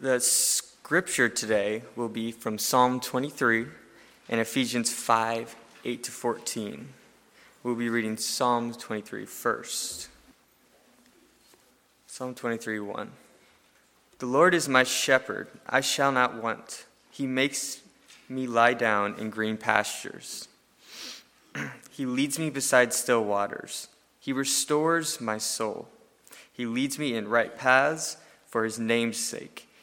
The scripture today will be from Psalm 23 and Ephesians 5 8 to 14. We'll be reading Psalm 23 first. Psalm 23 1. The Lord is my shepherd, I shall not want. He makes me lie down in green pastures. he leads me beside still waters. He restores my soul. He leads me in right paths for his name's sake.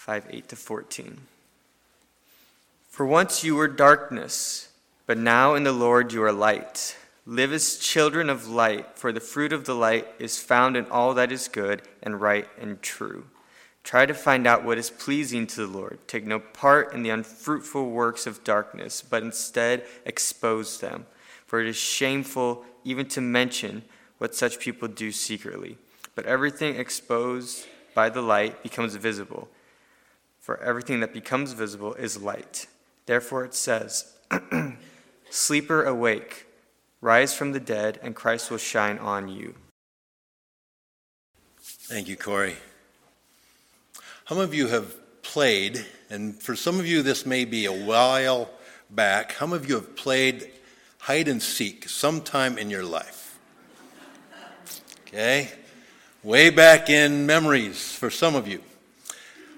5 8 to 14. For once you were darkness, but now in the Lord you are light. Live as children of light, for the fruit of the light is found in all that is good and right and true. Try to find out what is pleasing to the Lord. Take no part in the unfruitful works of darkness, but instead expose them. For it is shameful even to mention what such people do secretly. But everything exposed by the light becomes visible. For everything that becomes visible is light. Therefore it says, Sleeper, awake, rise from the dead, and Christ will shine on you. Thank you, Corey. How many of you have played, and for some of you this may be a while back, how many of you have played hide and seek sometime in your life? Okay? Way back in memories for some of you.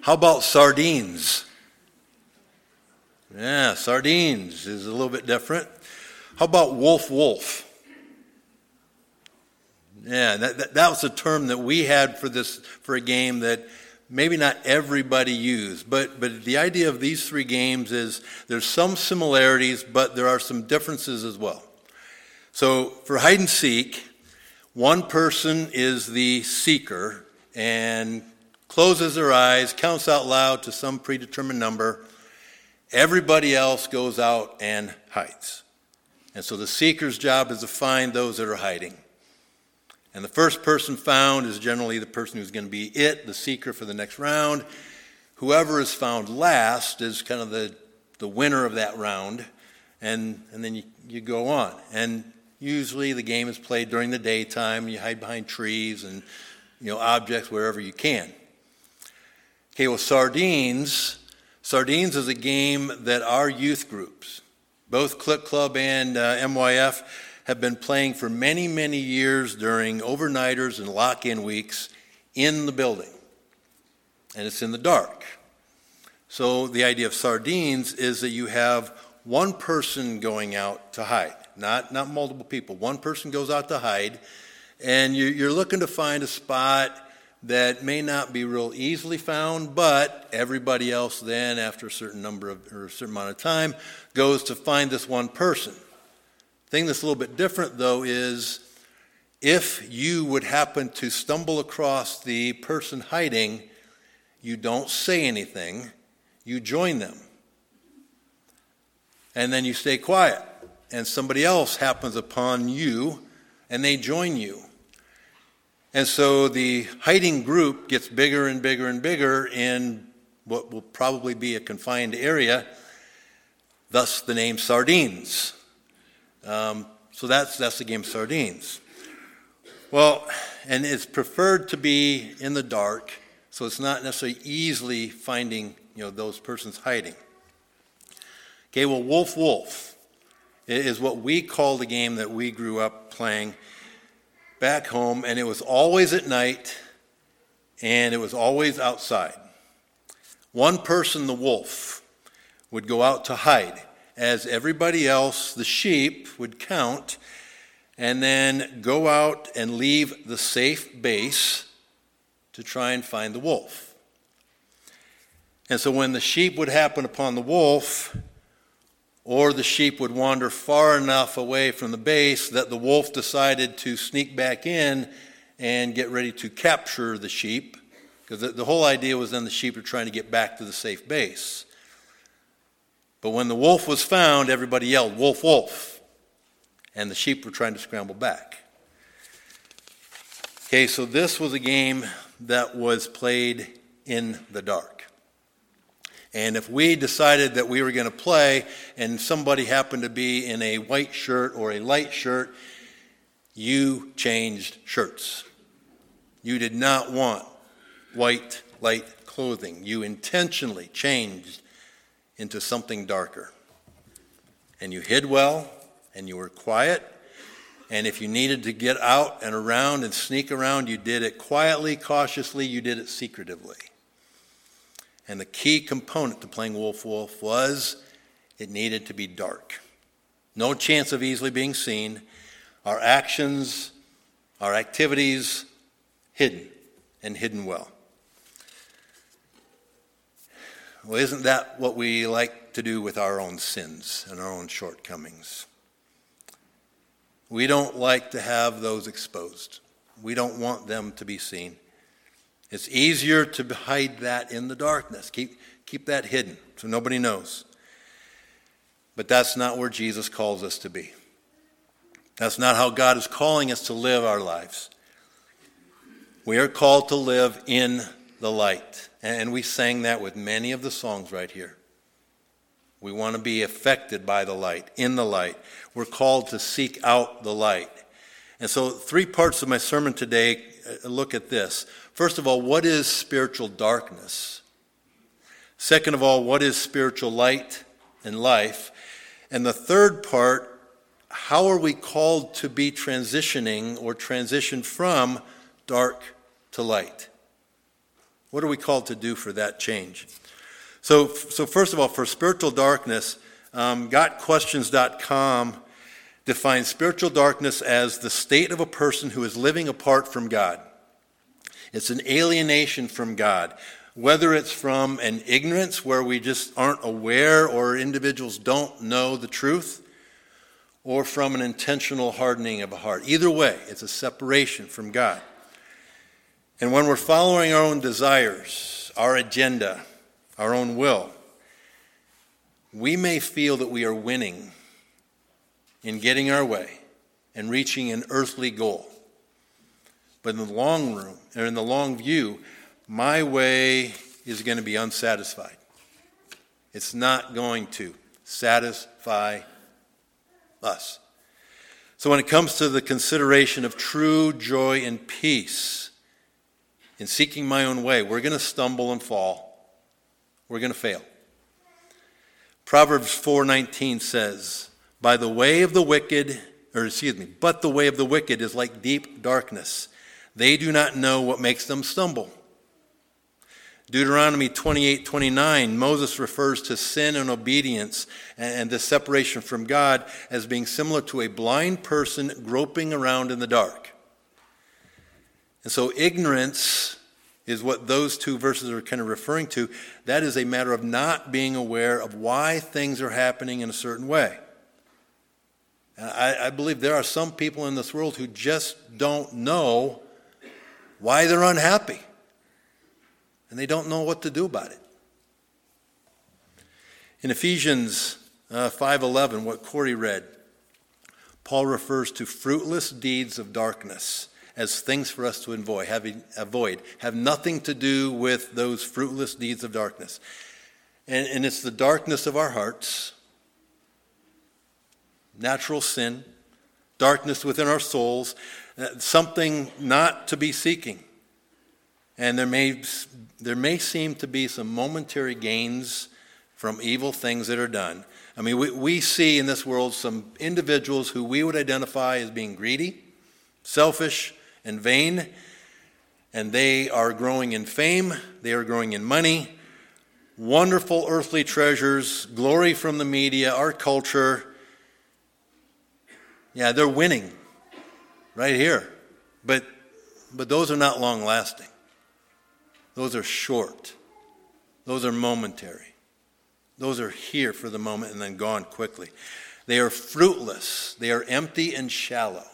How about sardines? Yeah, sardines is a little bit different. How about wolf wolf? Yeah, that, that, that was a term that we had for this for a game that maybe not everybody used. But but the idea of these three games is there's some similarities, but there are some differences as well. So for hide and seek, one person is the seeker and closes their eyes, counts out loud to some predetermined number. Everybody else goes out and hides. And so the seeker's job is to find those that are hiding. And the first person found is generally the person who's going to be it, the seeker for the next round. Whoever is found last is kind of the, the winner of that round. And, and then you, you go on. And Usually the game is played during the daytime. You hide behind trees and you know objects wherever you can. Okay, well sardines, sardines is a game that our youth groups, both Click Club and uh, MYF, have been playing for many, many years during overnighters and lock-in weeks in the building. And it's in the dark. So the idea of sardines is that you have one person going out to hide not, not multiple people. One person goes out to hide, and you're, you're looking to find a spot that may not be real easily found, but everybody else then, after a certain number of, or a certain amount of time, goes to find this one person. Thing that's a little bit different, though, is if you would happen to stumble across the person hiding, you don't say anything, you join them. And then you stay quiet and somebody else happens upon you and they join you. And so the hiding group gets bigger and bigger and bigger in what will probably be a confined area, thus the name sardines. Um, so that's, that's the game sardines. Well, and it's preferred to be in the dark, so it's not necessarily easily finding you know, those persons hiding. Okay, well, wolf, wolf is what we call the game that we grew up playing back home, and it was always at night and it was always outside. One person, the wolf, would go out to hide, as everybody else, the sheep, would count and then go out and leave the safe base to try and find the wolf. And so when the sheep would happen upon the wolf, or the sheep would wander far enough away from the base that the wolf decided to sneak back in and get ready to capture the sheep Because the, the whole idea was then the sheep were trying to get back to the safe base. But when the wolf was found, everybody yelled, Wolf, wolf. And the sheep were trying to scramble back. Okay, so this was a game that was played in the dark. And if we decided that we were going to play and somebody happened to be in a white shirt or a light shirt, you changed shirts. You did not want white, light clothing. You intentionally changed into something darker. And you hid well, and you were quiet. And if you needed to get out and around and sneak around, you did it quietly, cautiously, you did it secretively. And the key component to playing Wolf Wolf was it needed to be dark. No chance of easily being seen. Our actions, our activities, hidden and hidden well. Well, isn't that what we like to do with our own sins and our own shortcomings? We don't like to have those exposed. We don't want them to be seen. It's easier to hide that in the darkness. Keep, keep that hidden so nobody knows. But that's not where Jesus calls us to be. That's not how God is calling us to live our lives. We are called to live in the light. And we sang that with many of the songs right here. We want to be affected by the light, in the light. We're called to seek out the light. And so, three parts of my sermon today uh, look at this. First of all, what is spiritual darkness? Second of all, what is spiritual light and life? And the third part, how are we called to be transitioning or transition from dark to light? What are we called to do for that change? So, so first of all, for spiritual darkness, um, GotQuestions.com defines spiritual darkness as the state of a person who is living apart from God. It's an alienation from God, whether it's from an ignorance where we just aren't aware or individuals don't know the truth, or from an intentional hardening of a heart. Either way, it's a separation from God. And when we're following our own desires, our agenda, our own will, we may feel that we are winning in getting our way and reaching an earthly goal. But in the long room, or in the long view, my way is going to be unsatisfied. It's not going to satisfy us. So, when it comes to the consideration of true joy and peace, in seeking my own way, we're going to stumble and fall. We're going to fail. Proverbs 4:19 says, "By the way of the wicked, or excuse me, but the way of the wicked is like deep darkness. They do not know what makes them stumble." Deuteronomy 28:29, Moses refers to sin and obedience and the separation from God as being similar to a blind person groping around in the dark. And so, ignorance is what those two verses are kind of referring to. That is a matter of not being aware of why things are happening in a certain way. And I, I believe there are some people in this world who just don't know why they're unhappy. And they don't know what to do about it. In Ephesians uh, 5:11, what Corey read, Paul refers to fruitless deeds of darkness as things for us to avoid, having, avoid, have nothing to do with those fruitless deeds of darkness. And, and it's the darkness of our hearts, natural sin, darkness within our souls, uh, something not to be seeking. And there may, there may seem to be some momentary gains from evil things that are done. I mean, we, we see in this world some individuals who we would identify as being greedy, selfish, and vain, and they are growing in fame, they are growing in money, wonderful earthly treasures, glory from the media, our culture. Yeah, they're winning right here. But but those are not long lasting. Those are short. Those are momentary. Those are here for the moment and then gone quickly. They are fruitless. They are empty and shallow.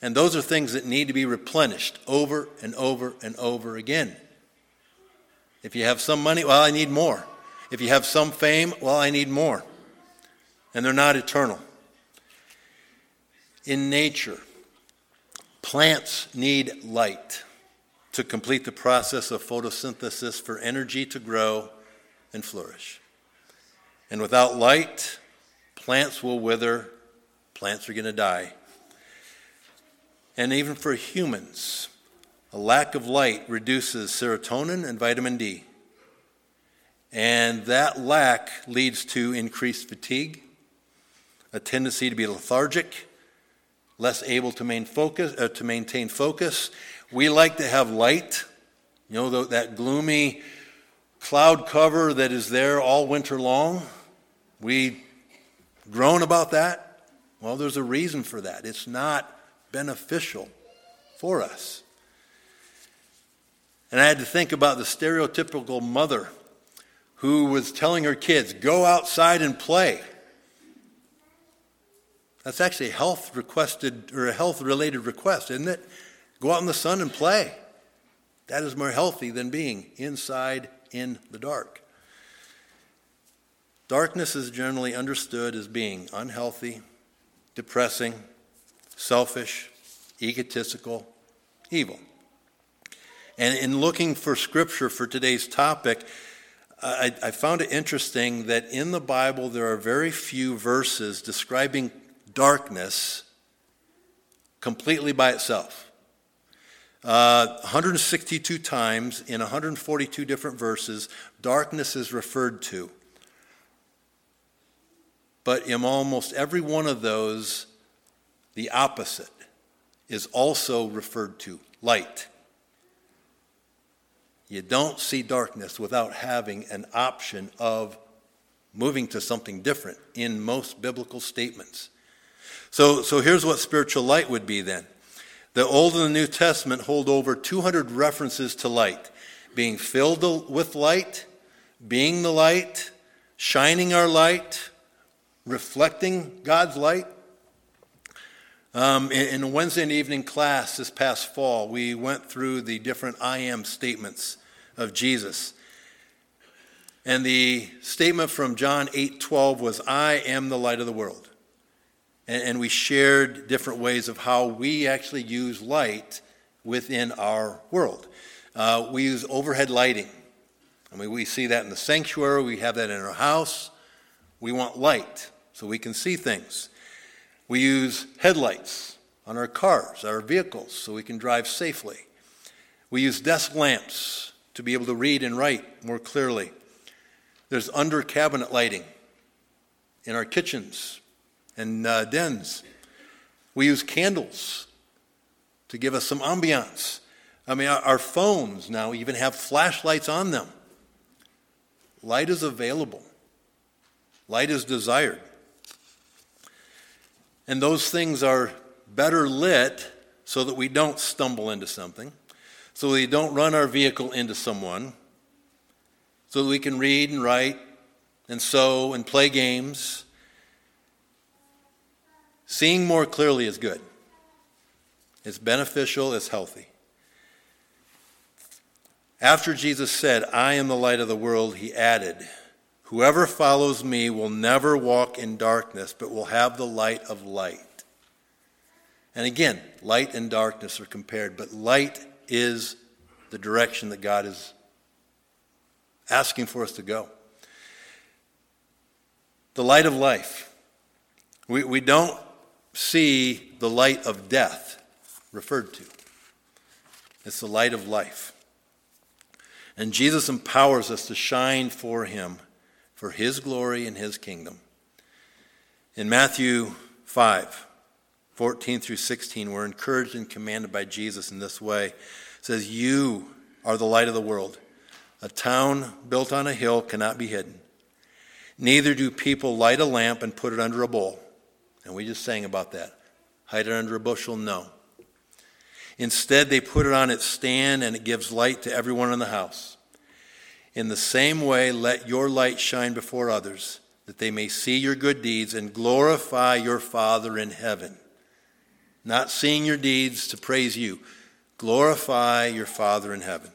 And those are things that need to be replenished over and over and over again. If you have some money, well, I need more. If you have some fame, well, I need more. And they're not eternal. In nature, plants need light to complete the process of photosynthesis for energy to grow and flourish. And without light, plants will wither, plants are going to die. And even for humans, a lack of light reduces serotonin and vitamin D. And that lack leads to increased fatigue, a tendency to be lethargic, less able to, main focus, uh, to maintain focus. We like to have light, you know, the, that gloomy cloud cover that is there all winter long. We groan about that. Well, there's a reason for that. It's not beneficial for us. And I had to think about the stereotypical mother who was telling her kids, go outside and play. That's actually a health requested or a health related request, isn't it? Go out in the sun and play. That is more healthy than being inside in the dark. Darkness is generally understood as being unhealthy, depressing, selfish, egotistical, evil. And in looking for scripture for today's topic, I, I, found it interesting that in the Bible there are very few verses describing darkness completely by itself. Uh, 162 times in 142 different verses, darkness is referred to. But in almost every one of those, the opposite is also referred to light. You don't see darkness without having an option of moving to something different in most biblical statements. So, so here's what spiritual light would be then. The Old and the New Testament hold over 200 references to light being filled with light, being the light, shining our light, reflecting God's light. Um, in, in a Wednesday evening class this past fall, we went through the different I am statements of Jesus. And the statement from John 8 12 was, I am the light of the world. And, we shared different ways of how we actually use light within our world. Uh, we use overhead lighting. I mean, we see that in the sanctuary, we have that in our house. We want light so we can see things. We use headlights on our cars, our vehicles, so we can drive safely. We use desk lamps to be able to read and write more clearly. There's under cabinet lighting in our kitchens and uh, dens. We use candles to give us some ambiance. I mean, our, our phones now even have flashlights on them. Light is available, light is desired. And those things are better lit so that we don't stumble into something, so we don't run our vehicle into someone, so that we can read and write and sew and play games. Seeing more clearly is good. It's beneficial, it's healthy. After Jesus said, I am the light of the world, he added, Whoever follows me will never walk in darkness, but will have the light of light. And again, light and darkness are compared, but light is the direction that God is asking for us to go. The light of life. We, we don't see the light of death referred to, it's the light of life. And Jesus empowers us to shine for him for his glory and his kingdom. In Matthew 5, 14 through 16, we're encouraged and commanded by Jesus in this way. It says, You are the light of the world. A town built on a hill cannot be hidden. Neither do people light a lamp and put it under a bowl. And we just sang about that. Hide it under a bushel? No. Instead, they put it on its stand and it gives light to everyone in the house. In the same way, let your light shine before others, that they may see your good deeds and glorify your Father in heaven. not seeing your deeds to praise you. Glorify your Father in heaven.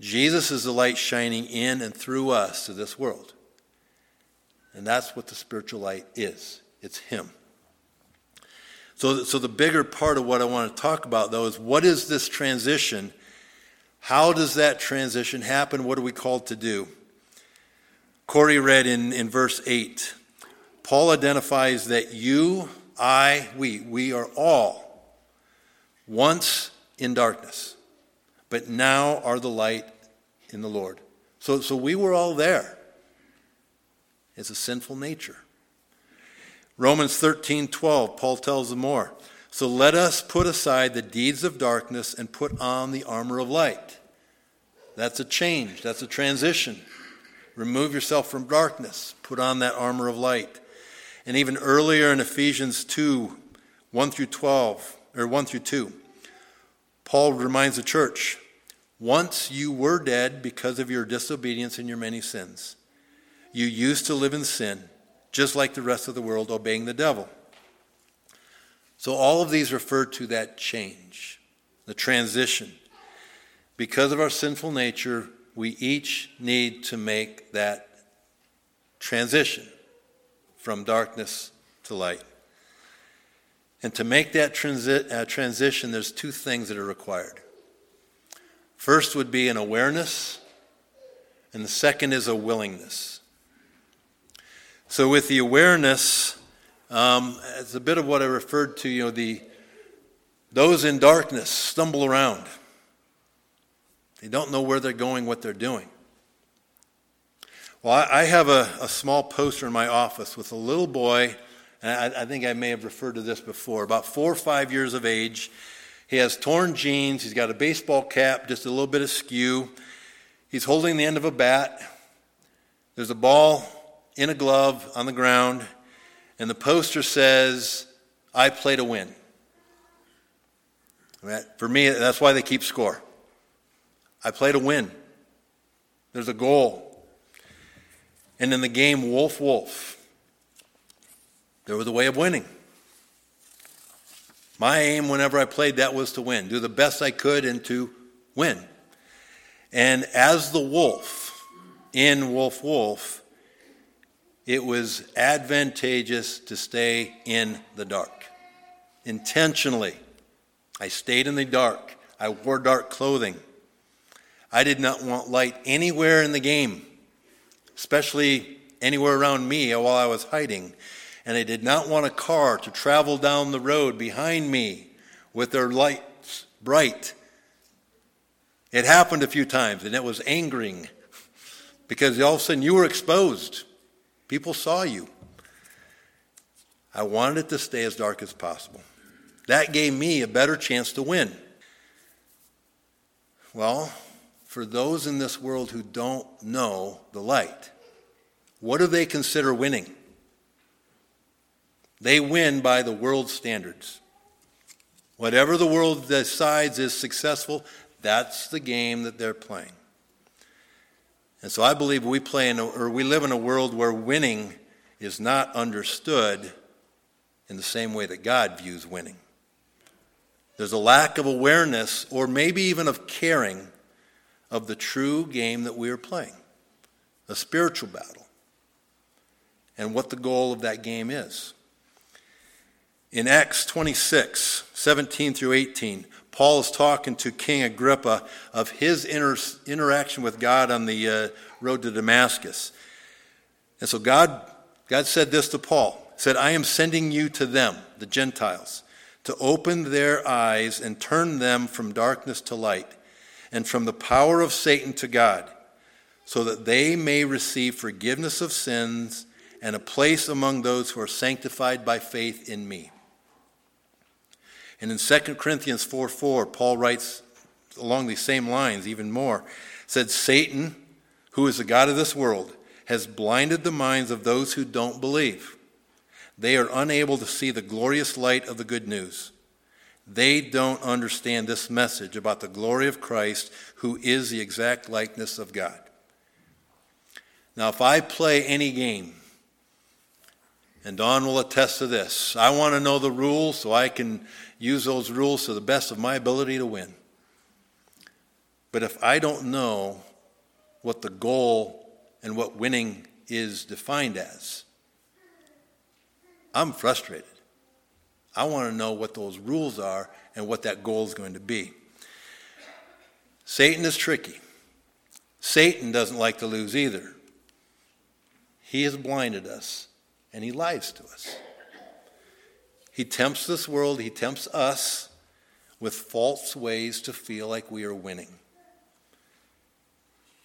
Jesus is the light shining in and through us to this world. And that's what the spiritual light is it's Him. So, so the bigger part of what I want to talk about, though, is what is this transition? How does that transition happen? What are we called to do? Corey read in, in verse 8 Paul identifies that you, I, we, we are all once in darkness, but now are the light in the Lord. So, so we were all there. It's a sinful nature. Romans 13 12, Paul tells them more. So let us put aside the deeds of darkness and put on the armor of light. That's a change, that's a transition. Remove yourself from darkness, put on that armor of light. And even earlier in Ephesians 2 1 through 12, or 1 through 2, Paul reminds the church once you were dead because of your disobedience and your many sins. You used to live in sin, just like the rest of the world, obeying the devil. So all of these refer to that change, the transition. Because of our sinful nature, we each need to make that transition from darkness to light. And to make that transi- uh, transition, there's two things that are required. First would be an awareness, and the second is a willingness. So, with the awareness, um, it's a bit of what I referred to. You know, the those in darkness stumble around. They don't know where they're going, what they're doing. Well, I, have a, a, small poster in my office with a little boy, and I, I think I may have referred to this before, about four or five years of age. He has torn jeans, he's got a baseball cap, just a little bit askew. He's holding the end of a bat. There's a ball in a glove on the ground, and the poster says, I play to win. For me, that's why they keep score. I play to win. There's a goal. And in the game Wolf Wolf, there was a way of winning. My aim whenever I played that was to win, do the best I could and to win. And as the wolf in Wolf Wolf, it was advantageous to stay in the dark. Intentionally. I stayed in the dark. I wore dark clothing. I did not want light anywhere in the game, especially anywhere around me while I was hiding. And I did not want a car to travel down the road behind me with their lights bright. It happened a few times, and it was angering because all of a sudden you were exposed. People saw you. I wanted it to stay as dark as possible. That gave me a better chance to win. Well, for those in this world who don't know the light. What do they consider winning? They win by the world's standards. Whatever the world decides is successful, that's the game that they're playing. And so I believe we play in a, or we live in a world where winning is not understood in the same way that God views winning. There's a lack of awareness or maybe even of caring of the true game that we are playing, a spiritual battle, and what the goal of that game is. In Acts 26, 17 through 18, Paul is talking to King Agrippa of his inter- interaction with God on the uh, road to Damascus. And so God, God said this to Paul said, I am sending you to them, the Gentiles, to open their eyes and turn them from darkness to light and from the power of Satan to God, so that they may receive forgiveness of sins and a place among those who are sanctified by faith in me. And in 2 Corinthians 4 4, Paul writes along these same lines, even more, said, Satan, who is the God of this world, has blinded the minds of those who don't believe. They are unable to see the glorious light of the good news. They don't understand this message about the glory of Christ, who is the exact likeness of God. Now, if I play any game And Don will attest to this. I want to know the rules so I can use those rules to the best of my ability to win. But if I don't know what the goal and what winning is defined as, I'm frustrated. I want to know what those rules are and what that goal is going to be. Satan is tricky. Satan doesn't like to lose either. He has blinded us and he lies to us. He tempts this world, he tempts us with false ways to feel like we are winning.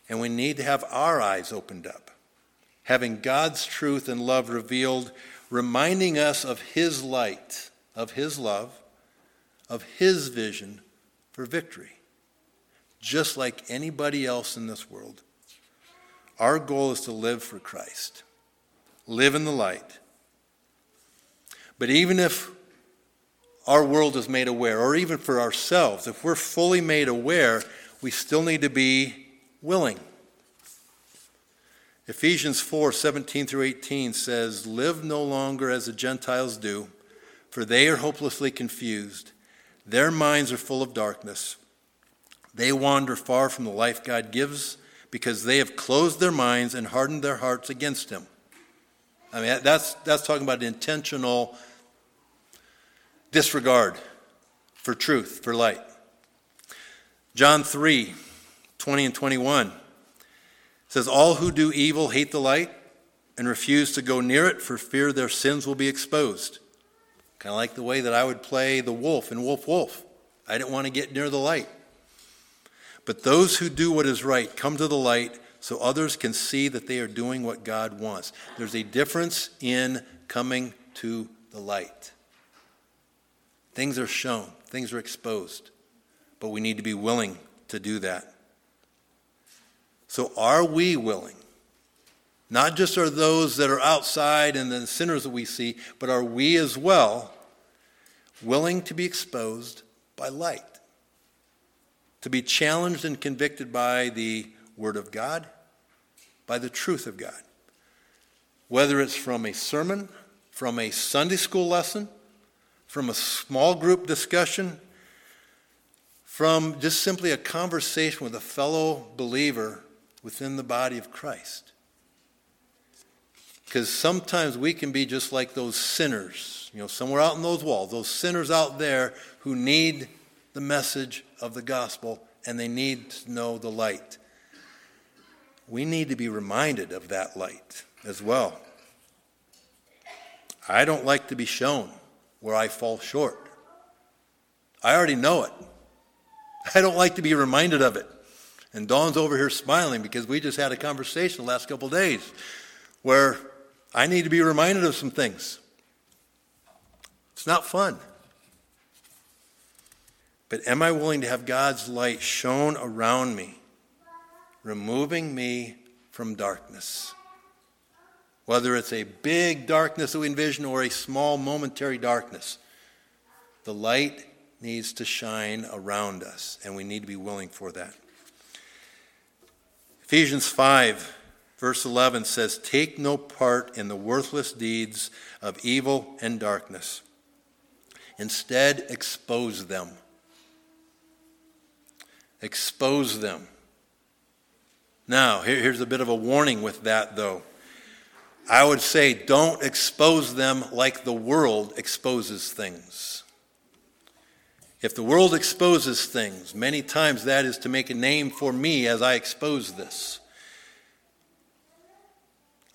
And we need to have our eyes opened up, having God's truth and love revealed, reminding us of his light, of his love, of his vision for victory, just like anybody else in this world. Our goal is to live for Christ, live in the light but even if our world is made aware, or even for ourselves, if we're fully made aware, we still need to be willing. Ephesians 4 17 through 18 says, Live no longer as the Gentiles do, for they are hopelessly confused. Their minds are full of darkness. They wander far from the life God gives because they have closed their minds and hardened their hearts against Him. I mean, that's, that's talking about intentional disregard for truth, for light. John 3 20 and 21 says, All who do evil hate the light and refuse to go near it for fear their sins will be exposed. Kind of like the way that I would play the wolf in Wolf Wolf. I didn't want to get near the light. But those who do what is right come to the light so others can see that they are doing what God wants. There's a difference in coming to the light. Things are shown, things are exposed, but we need to be willing to do that. So, are we willing? Not just are those that are outside and the sinners that we see, but are we as well willing to be exposed by light? To be challenged and convicted by the Word of God, by the truth of God. Whether it's from a sermon, from a Sunday school lesson, from a small group discussion, from just simply a conversation with a fellow believer within the body of Christ. Because sometimes we can be just like those sinners, you know, somewhere out in those walls, those sinners out there who need the message of the gospel and they need to know the light. We need to be reminded of that light as well. I don't like to be shown where I fall short. I already know it. I don't like to be reminded of it. And Dawn's over here smiling because we just had a conversation the last couple days where I need to be reminded of some things. It's not fun. But am I willing to have God's light shone around me, removing me from darkness? whether it's a big darkness that we envision or a small momentary darkness, the light needs to shine around us, and we need to be willing for that. Ephesians 5, verse 11 says, Take no part in the worthless deeds of evil and darkness. Instead, expose them. Expose them. Now, here's a bit of a warning with that, though. I would say don't expose them like the world exposes things. If the world exposes things, many times that is to make a name for me as I expose this.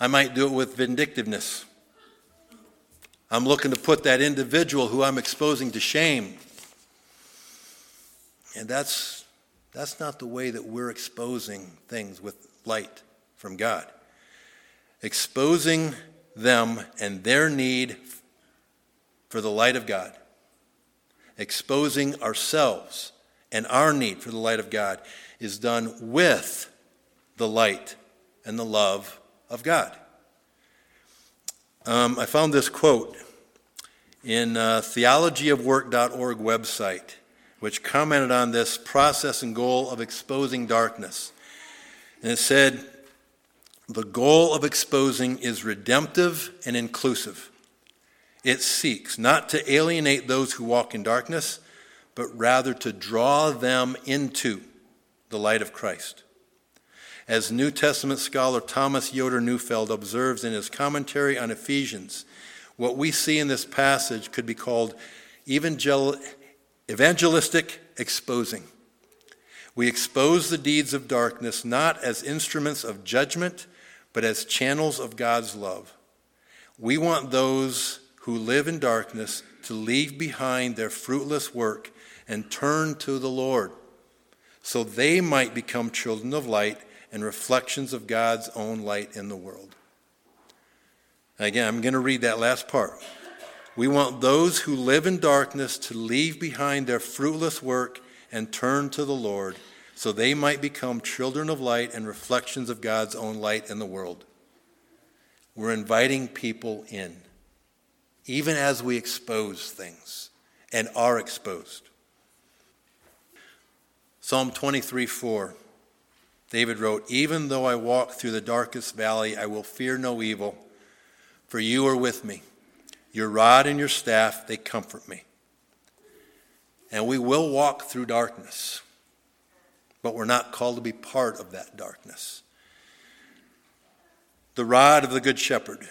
I might do it with vindictiveness. I'm looking to put that individual who I'm exposing to shame. And that's, that's not the way that we're exposing things with light from God. Exposing them and their need for the light of God, exposing ourselves and our need for the light of God is done with the light and the love of God. Um, I found this quote in uh, theologyofwork.org website, which commented on this process and goal of exposing darkness. And it said, the goal of exposing is redemptive and inclusive. It seeks not to alienate those who walk in darkness, but rather to draw them into the light of Christ. As New Testament scholar Thomas Yoder Neufeld observes in his commentary on Ephesians, what we see in this passage could be called evangel- evangelistic exposing. We expose the deeds of darkness not as instruments of judgment, but as channels of God's love. We want those who live in darkness to leave behind their fruitless work and turn to the Lord, so they might become children of light and reflections of God's own light in the world. Again, I'm going to read that last part. We want those who live in darkness to leave behind their fruitless work and turn to the Lord, so they might become children of light and reflections of God's own light in the world. We're inviting people in, even as we expose things and are exposed. Psalm 23 4. David wrote, Even though I walk through the darkest valley, I will fear no evil, for you are with me. Your rod and your staff, they comfort me. And we will walk through darkness, but we're not called to be part of that darkness. The rod of the Good Shepherd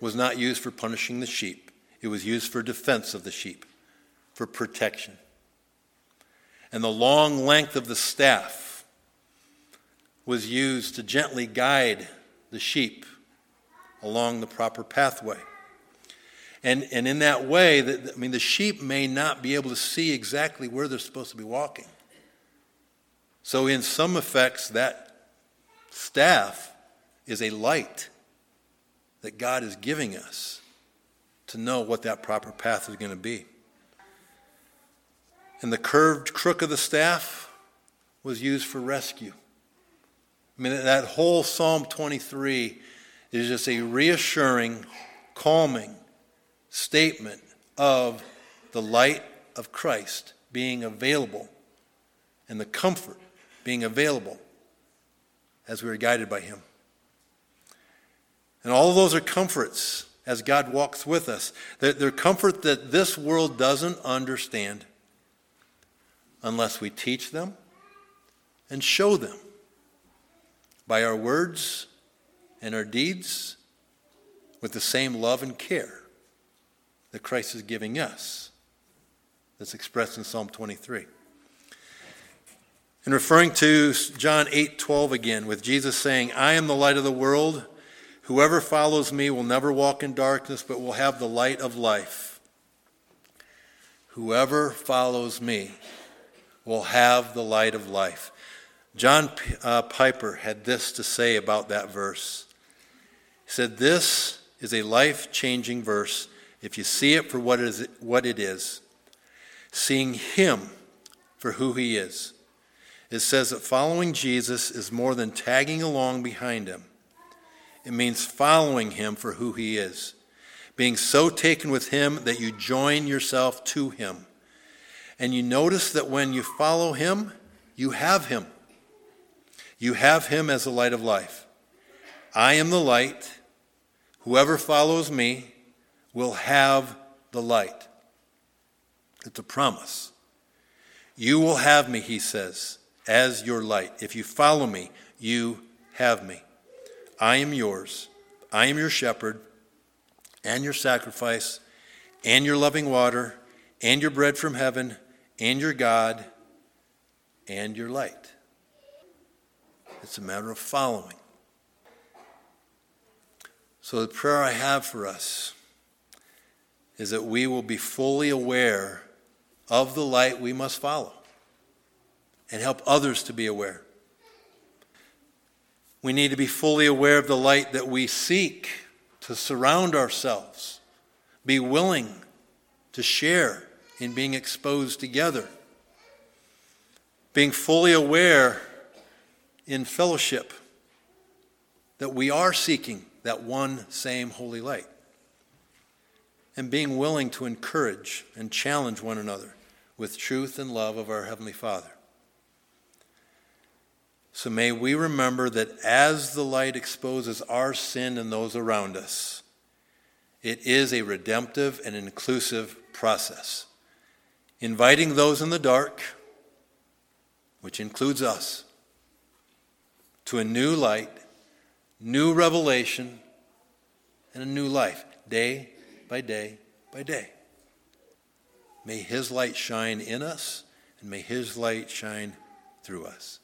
was not used for punishing the sheep, it was used for defense of the sheep, for protection. And the long length of the staff was used to gently guide the sheep along the proper pathway. And, and in that way, I mean, the sheep may not be able to see exactly where they're supposed to be walking. So, in some effects, that staff is a light that God is giving us to know what that proper path is going to be. And the curved crook of the staff was used for rescue. I mean, that whole Psalm 23 is just a reassuring, calming statement of the light of Christ being available and the comfort being available as we are guided by Him. And all of those are comforts as God walks with us. They're, they're comfort that this world doesn't understand unless we teach them and show them by our words and our deeds with the same love and care that Christ is giving us. That's expressed in Psalm 23. And referring to John 8 12 again, with Jesus saying, I am the light of the world. Whoever follows me will never walk in darkness, but will have the light of life. Whoever follows me will have the light of life. John uh, Piper had this to say about that verse. He said, This is a life changing verse if you see it for what it, is, seeing Him for who He is. It says that following Jesus is more than tagging along behind Him, it means following Him for who He is, being so taken with Him that you join yourself to Him. And you notice that when you follow Him, you have Him. You have Him as the light of life. I am the light. Whoever follows me will have the light. It's a promise. You will have me, he says, as your light. If you follow me, you have me. I am yours. I am your shepherd, and your sacrifice, and your loving water, and your bread from heaven, and your God, and your light. It's a matter of following. So, the prayer I have for us is that we will be fully aware of the light we must follow and help others to be aware. We need to be fully aware of the light that we seek to surround ourselves, be willing to share in being exposed together, being fully aware in fellowship that we are seeking that one same holy light and being willing to encourage and challenge one another with truth and love of our Heavenly Father. So may we remember that as the light exposes our sin and those around us, It is a redemptive and inclusive process, inviting those in the dark, which includes us, to a new light, new revelation, and a new life, day by day by day. May His light shine in us, and may His light shine through us.